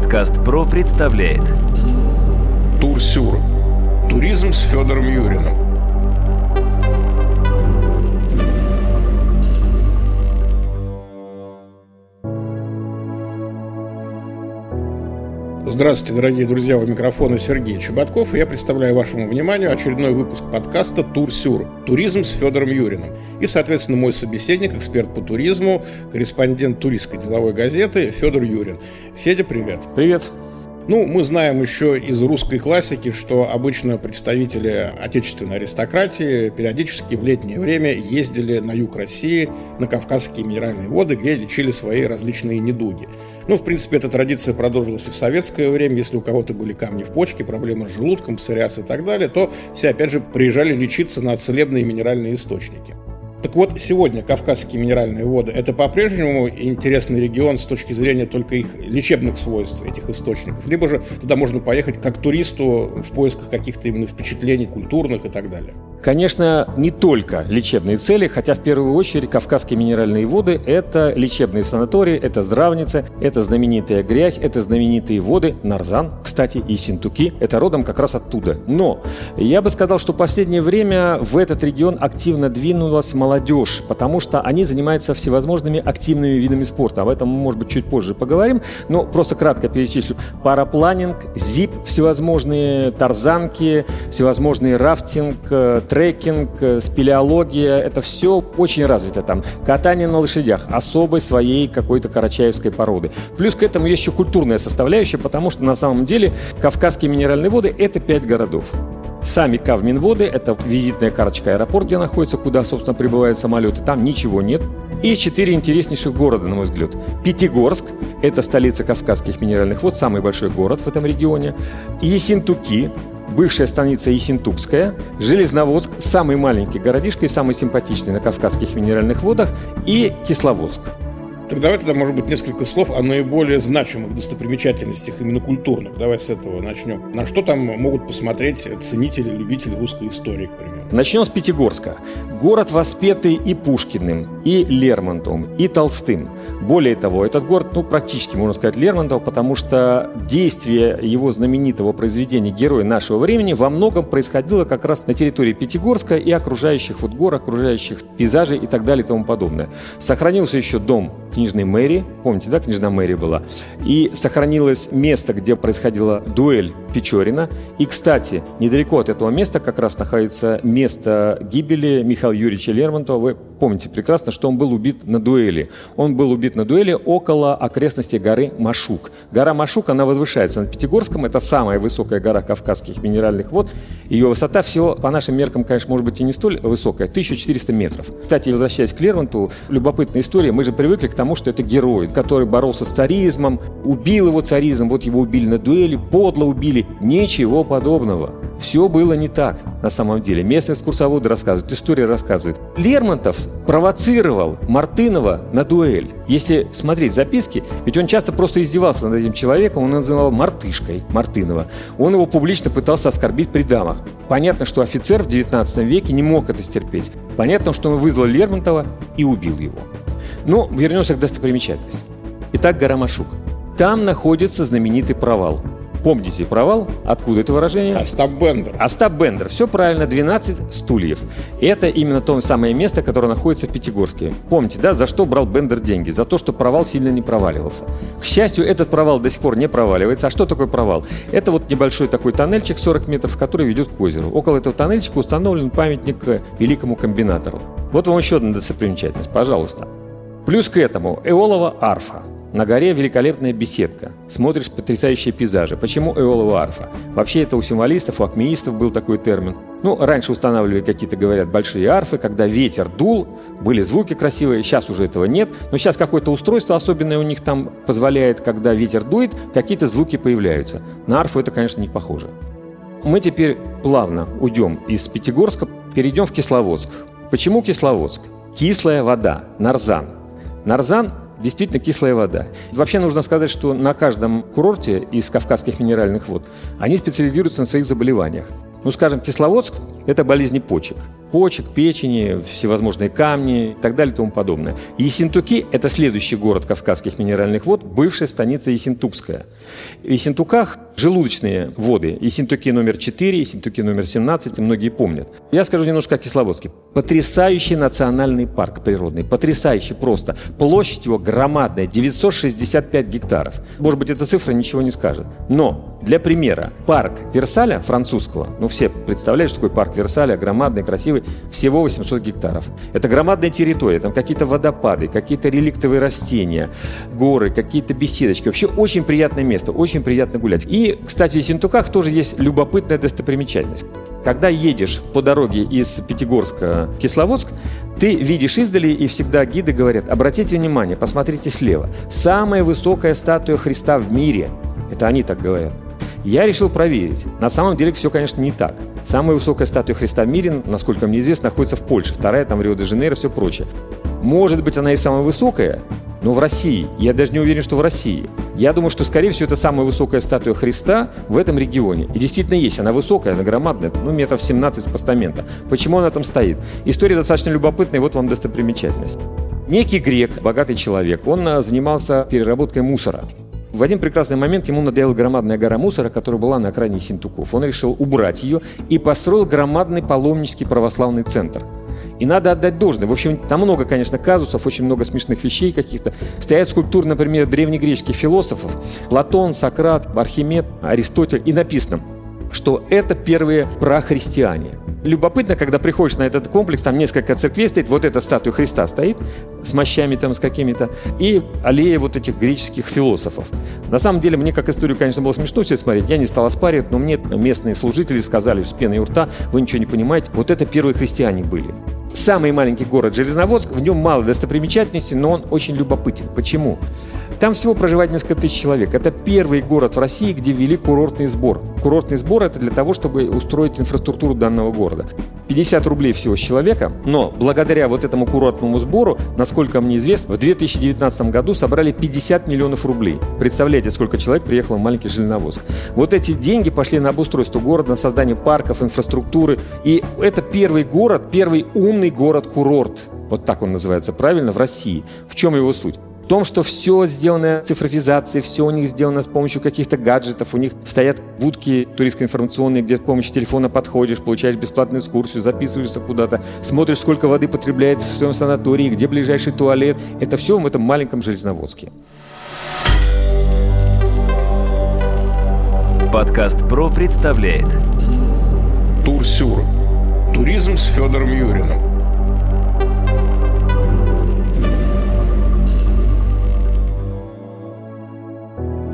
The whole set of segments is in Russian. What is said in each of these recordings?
Подкаст ПРО представляет Турсюр. Туризм с Федором Юриным. Здравствуйте, дорогие друзья, у микрофона Сергей Чеботков, и я представляю вашему вниманию очередной выпуск подкаста «Турсюр. Туризм с Федором Юриным». И, соответственно, мой собеседник, эксперт по туризму, корреспондент туристской деловой газеты Федор Юрин. Федя, привет. Привет. Ну, мы знаем еще из русской классики, что обычно представители отечественной аристократии периодически в летнее время ездили на юг России, на Кавказские минеральные воды, где лечили свои различные недуги. Ну, в принципе, эта традиция продолжилась и в советское время. Если у кого-то были камни в почке, проблемы с желудком, псориаз и так далее, то все, опять же, приезжали лечиться на целебные минеральные источники. Так вот, сегодня Кавказские минеральные воды – это по-прежнему интересный регион с точки зрения только их лечебных свойств, этих источников. Либо же туда можно поехать как туристу в поисках каких-то именно впечатлений культурных и так далее. Конечно, не только лечебные цели, хотя в первую очередь Кавказские минеральные воды – это лечебные санатории, это здравницы, это знаменитая грязь, это знаменитые воды, Нарзан, кстати, и Синтуки – это родом как раз оттуда. Но я бы сказал, что в последнее время в этот регион активно двинулась молодежь, потому что они занимаются всевозможными активными видами спорта. Об этом мы, может быть, чуть позже поговорим, но просто кратко перечислю. Парапланинг, зип, всевозможные тарзанки, всевозможные рафтинг, э, трекинг, э, спелеология, это все очень развито там. Катание на лошадях особой своей какой-то карачаевской породы. Плюс к этому есть еще культурная составляющая, потому что на самом деле Кавказские минеральные воды – это пять городов. Сами Кавминводы – это визитная карточка аэропорт, где находится, куда, собственно, прибывают самолеты. Там ничего нет. И четыре интереснейших города, на мой взгляд. Пятигорск – это столица Кавказских минеральных вод, самый большой город в этом регионе. Ессентуки бывшая станица Есентукская, Железноводск, самый маленький городишко и самый симпатичный на Кавказских минеральных водах, и Кисловодск. Так давай тогда, может быть, несколько слов о наиболее значимых достопримечательностях именно культурных. Давай с этого начнем. На что там могут посмотреть ценители, любители русской истории, к примеру? Начнем с Пятигорска. Город, воспетый и Пушкиным, и Лермонтовым, и Толстым. Более того, этот город, ну, практически, можно сказать, Лермонтов, потому что действие его знаменитого произведения «Герой нашего времени» во многом происходило как раз на территории Пятигорска и окружающих вот гор, окружающих пейзажей и так далее и тому подобное. Сохранился еще дом книжной мэрии, помните, да, книжная мэрия была, и сохранилось место, где происходила дуэль Печорина. И, кстати, недалеко от этого места как раз находится место гибели Михаила Юрьевича Лермонтова. Вы помните прекрасно, что он был убит на дуэли. Он был убит на дуэли около окрестностей горы Машук. Гора Машук, она возвышается над Пятигорском. Это самая высокая гора Кавказских минеральных вод. Ее высота всего, по нашим меркам, конечно, может быть и не столь высокая, 1400 метров. Кстати, возвращаясь к Лермонтову, любопытная история. Мы же привыкли к тому, что это герой, который боролся с царизмом, убил его царизм, вот его убили на дуэли, подло убили. Ничего подобного. Все было не так на самом деле. Местные экскурсоводы рассказывают, история рассказывает. Лермонтов провоцировал Мартынова на дуэль. Если смотреть записки, ведь он часто просто издевался над этим человеком, он называл мартышкой Мартынова. Он его публично пытался оскорбить при дамах. Понятно, что офицер в 19 веке не мог это стерпеть. Понятно, что он вызвал Лермонтова и убил его. Но ну, вернемся к достопримечательности. Итак, гора Машук. Там находится знаменитый провал – Помните провал? Откуда это выражение? Остап Бендер. Остап Бендер. Все правильно, 12 стульев. Это именно то самое место, которое находится в Пятигорске. Помните, да, за что брал Бендер деньги? За то, что провал сильно не проваливался. К счастью, этот провал до сих пор не проваливается. А что такое провал? Это вот небольшой такой тоннельчик 40 метров, который ведет к озеру. Около этого тоннельчика установлен памятник великому комбинатору. Вот вам еще одна достопримечательность, пожалуйста. Плюс к этому Эолова арфа. На горе великолепная беседка. Смотришь потрясающие пейзажи. Почему эолова арфа? Вообще это у символистов, у акмеистов был такой термин. Ну, раньше устанавливали какие-то, говорят, большие арфы, когда ветер дул, были звуки красивые, сейчас уже этого нет. Но сейчас какое-то устройство особенное у них там позволяет, когда ветер дует, какие-то звуки появляются. На арфу это, конечно, не похоже. Мы теперь плавно уйдем из Пятигорска, перейдем в Кисловодск. Почему Кисловодск? Кислая вода, нарзан. Нарзан действительно кислая вода. Вообще нужно сказать, что на каждом курорте из кавказских минеральных вод они специализируются на своих заболеваниях. Ну, скажем, Кисловодск – это болезни почек почек, печени, всевозможные камни и так далее и тому подобное. Ессентуки – это следующий город Кавказских минеральных вод, бывшая станица Ессентукская. В Ессентуках желудочные воды. Ессентуки номер 4, Ессентуки номер 17, многие помнят. Я скажу немножко о Кисловодске. Потрясающий национальный парк природный, потрясающий просто. Площадь его громадная, 965 гектаров. Может быть, эта цифра ничего не скажет. Но, для примера, парк Версаля французского, ну все представляют, что такое парк Версаля, громадный, красивый, всего 800 гектаров. Это громадная территория, там какие-то водопады, какие-то реликтовые растения, горы, какие-то беседочки. Вообще очень приятное место, очень приятно гулять. И, кстати, в Синтуках тоже есть любопытная достопримечательность. Когда едешь по дороге из Пятигорска в Кисловодск, ты видишь издали, и всегда гиды говорят, обратите внимание, посмотрите слева. Самая высокая статуя Христа в мире. Это они так говорят. Я решил проверить. На самом деле все, конечно, не так. Самая высокая статуя Христа в насколько мне известно, находится в Польше. Вторая там в Рио-де-Жанейро, все прочее. Может быть, она и самая высокая, но в России. Я даже не уверен, что в России. Я думаю, что, скорее всего, это самая высокая статуя Христа в этом регионе. И действительно есть. Она высокая, она громадная, ну, метров 17 с постамента. Почему она там стоит? История достаточно любопытная, вот вам достопримечательность. Некий грек, богатый человек, он а, занимался переработкой мусора. В один прекрасный момент ему надоела громадная гора мусора, которая была на окраине Синтуков. Он решил убрать ее и построил громадный паломнический православный центр. И надо отдать должное. В общем, там много, конечно, казусов, очень много смешных вещей каких-то. Стоят скульптуры, например, древнегреческих философов. Платон, Сократ, Архимед, Аристотель. И написано, что это первые прохристиане – любопытно, когда приходишь на этот комплекс, там несколько церквей стоит, вот эта статуя Христа стоит с мощами там, с какими-то, и аллея вот этих греческих философов. На самом деле, мне как историю, конечно, было смешно все смотреть, я не стал оспаривать, но мне местные служители сказали с пеной у рта, вы ничего не понимаете, вот это первые христиане были. Самый маленький город Железноводск, в нем мало достопримечательностей, но он очень любопытен. Почему? Там всего проживает несколько тысяч человек. Это первый город в России, где ввели курортный сбор. Курортный сбор – это для того, чтобы устроить инфраструктуру данного города. 50 рублей всего с человека, но благодаря вот этому курортному сбору, насколько мне известно, в 2019 году собрали 50 миллионов рублей. Представляете, сколько человек приехало в маленький Железноводск. Вот эти деньги пошли на обустройство города, на создание парков, инфраструктуры. И это первый город, первый умный город-курорт. Вот так он называется правильно, в России. В чем его суть? В том, что все сделано цифровизацией, все у них сделано с помощью каких-то гаджетов. У них стоят будки туристско-информационные, где с помощью телефона подходишь, получаешь бесплатную экскурсию, записываешься куда-то, смотришь, сколько воды потребляет в своем санатории, где ближайший туалет. Это все в этом маленьком Железноводске. Подкаст «Про» представляет Турсюр. Туризм с Федором Юриным.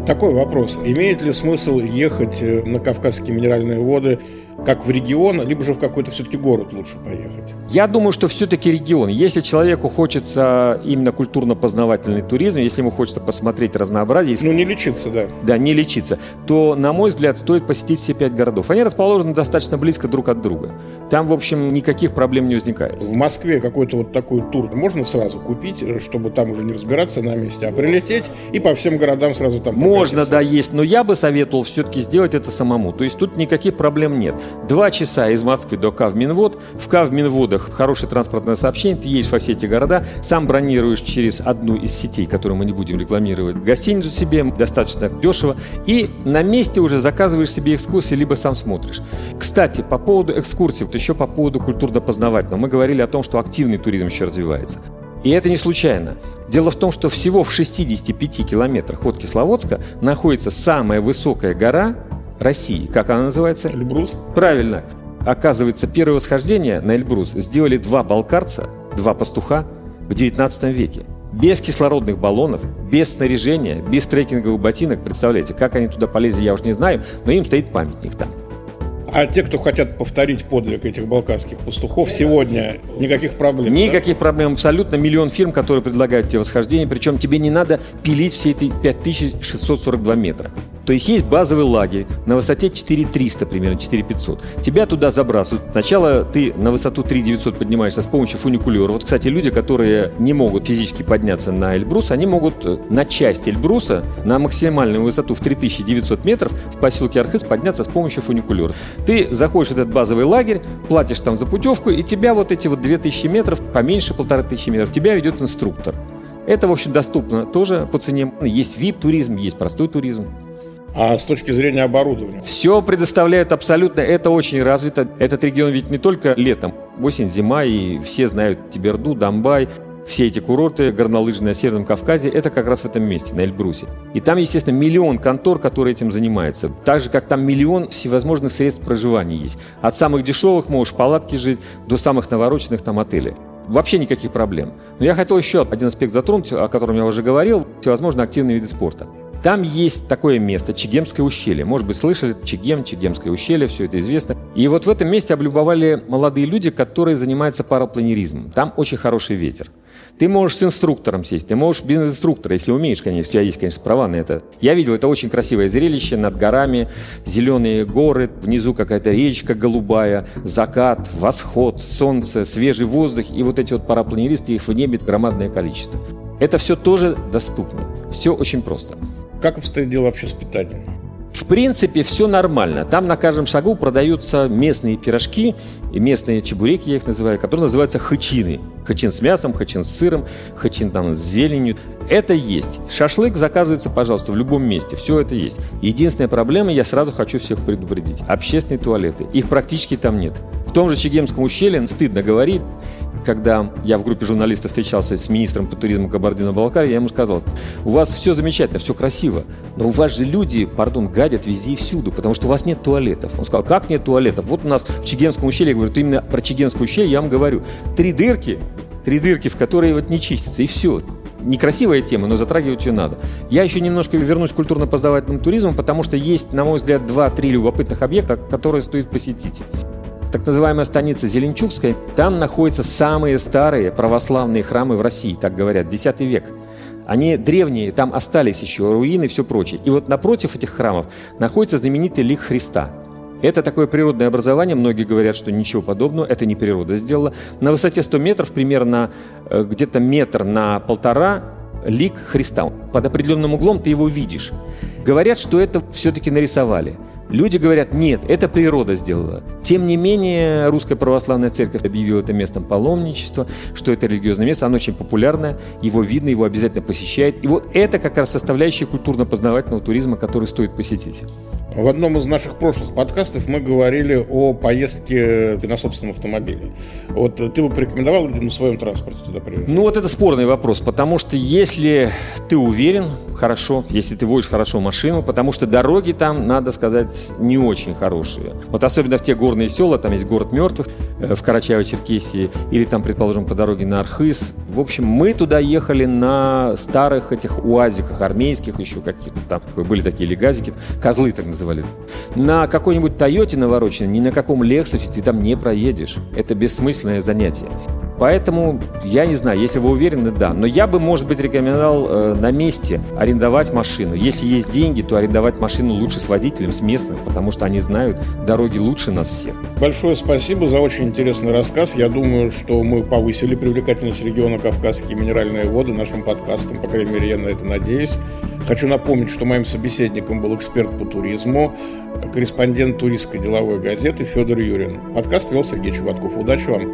Такой вопрос. Имеет ли смысл ехать э, на Кавказские минеральные воды как в регион, либо же в какой-то все-таки город лучше поехать? Я думаю, что все-таки регион. Если человеку хочется именно культурно-познавательный туризм, если ему хочется посмотреть разнообразие... Ну, не лечиться, да. Да, не лечиться, то, на мой взгляд, стоит посетить все пять городов. Они расположены достаточно близко друг от друга. Там, в общем, никаких проблем не возникает. В Москве какой-то вот такой тур можно сразу купить, чтобы там уже не разбираться на месте, а прилететь и по всем городам сразу там Можно, да, есть, но я бы советовал все-таки сделать это самому. То есть тут никаких проблем нет. Два часа из Москвы до Кавминвод. В Кавминводах хорошее транспортное сообщение, ты едешь во все эти города, сам бронируешь через одну из сетей, которую мы не будем рекламировать, гостиницу себе, достаточно дешево, и на месте уже заказываешь себе экскурсии, либо сам смотришь. Кстати, по поводу экскурсий, вот еще по поводу культурно-познавательного, мы говорили о том, что активный туризм еще развивается. И это не случайно. Дело в том, что всего в 65 километрах от Кисловодска находится самая высокая гора России. Как она называется? Эльбрус. Правильно. Оказывается, первое восхождение на Эльбрус сделали два балкарца, два пастуха в 19 веке. Без кислородных баллонов, без снаряжения, без трекинговых ботинок. Представляете, как они туда полезли, я уж не знаю, но им стоит памятник там. А те, кто хотят повторить подвиг этих балканских пастухов, сегодня никаких проблем? Никаких да? проблем. Абсолютно миллион фирм, которые предлагают тебе восхождение. Причем тебе не надо пилить все эти 5642 метра. То есть есть базовый лагерь на высоте 4300 примерно, 4500. Тебя туда забрасывают. Сначала ты на высоту 3900 поднимаешься с помощью фуникулера. Вот, кстати, люди, которые не могут физически подняться на Эльбрус, они могут э, на часть Эльбруса на максимальную высоту в 3900 метров в поселке Архыз подняться с помощью фуникулера. Ты заходишь в этот базовый лагерь, платишь там за путевку, и тебя вот эти вот 2000 метров, поменьше полторы тысячи метров, тебя ведет инструктор. Это, в общем, доступно тоже по цене. Есть VIP-туризм, есть простой туризм. А с точки зрения оборудования? Все предоставляет абсолютно, это очень развито. Этот регион ведь не только летом, осень, зима, и все знают Тиберду, Домбай, все эти курорты горнолыжные на Северном Кавказе, это как раз в этом месте, на Эльбрусе. И там, естественно, миллион контор, которые этим занимаются. Так же, как там миллион всевозможных средств проживания есть. От самых дешевых можешь в палатке жить до самых навороченных там отелей. Вообще никаких проблем. Но я хотел еще один аспект затронуть, о котором я уже говорил, всевозможные активные виды спорта. Там есть такое место, Чегемское ущелье. Может быть, слышали, Чегем, Чегемское ущелье, все это известно. И вот в этом месте облюбовали молодые люди, которые занимаются парапланеризмом. Там очень хороший ветер. Ты можешь с инструктором сесть, ты можешь без инструктора, если умеешь, конечно, у тебя есть, конечно, права на это. Я видел, это очень красивое зрелище, над горами, зеленые горы, внизу какая-то речка голубая, закат, восход, солнце, свежий воздух, и вот эти вот парапланеристы, их в небе громадное количество. Это все тоже доступно, все очень просто. Как обстоит дело вообще с питанием? В принципе, все нормально. Там на каждом шагу продаются местные пирожки и местные чебуреки, я их называю, которые называются хачины. Хачин с мясом, хачин с сыром, хачин там с зеленью. Это есть. Шашлык заказывается, пожалуйста, в любом месте. Все это есть. Единственная проблема, я сразу хочу всех предупредить. Общественные туалеты. Их практически там нет. В том же Чегемском ущелье, стыдно говорить, когда я в группе журналистов встречался с министром по туризму Кабардино-Балкарии, я ему сказал, у вас все замечательно, все красиво, но у вас же люди, пардон, гадят везде и всюду, потому что у вас нет туалетов. Он сказал, как нет туалетов? Вот у нас в Чегемском ущелье, я говорю, ты именно про Чегемское ущелье, я вам говорю, три дырки, три дырки, в которые вот не чистятся, и все некрасивая тема, но затрагивать ее надо. Я еще немножко вернусь к культурно-познавательному туризму, потому что есть, на мой взгляд, два-три любопытных объекта, которые стоит посетить так называемая станица Зеленчукская, там находятся самые старые православные храмы в России, так говорят, X век. Они древние, там остались еще руины и все прочее. И вот напротив этих храмов находится знаменитый лик Христа. Это такое природное образование, многие говорят, что ничего подобного, это не природа сделала. На высоте 100 метров, примерно э, где-то метр на полтора, лик Христа. Под определенным углом ты его видишь. Говорят, что это все-таки нарисовали. Люди говорят, нет, это природа сделала. Тем не менее, Русская Православная Церковь объявила это местом паломничества, что это религиозное место, оно очень популярное, его видно, его обязательно посещают. И вот это как раз составляющая культурно-познавательного туризма, который стоит посетить. В одном из наших прошлых подкастов мы говорили о поездке на собственном автомобиле. Вот ты бы порекомендовал людям на своем транспорте туда приезжать? Ну вот это спорный вопрос, потому что если ты уверен, хорошо, если ты водишь хорошо машину, потому что дороги там, надо сказать, не очень хорошие. Вот особенно в те горные села, там есть город мертвых э, в Карачаево-Черкесии, или там, предположим, по дороге на Архыз. В общем, мы туда ехали на старых этих уазиках, армейских еще каких-то там, были такие легазики, козлы так назывались. На какой-нибудь Тойоте навороченной, ни на каком Лексусе ты там не проедешь. Это бессмысленное занятие. Поэтому, я не знаю, если вы уверены, да. Но я бы, может быть, рекомендовал э, на месте арендовать машину. Если есть деньги, то арендовать машину лучше с водителем, с местным, потому что они знают дороги лучше нас всех. Большое спасибо за очень интересный рассказ. Я думаю, что мы повысили привлекательность региона Кавказские минеральные воды нашим подкастом. По крайней мере, я на это надеюсь. Хочу напомнить, что моим собеседником был эксперт по туризму, корреспондент туристской деловой газеты Федор Юрин. Подкаст вел Сергей Чубатков. Удачи вам!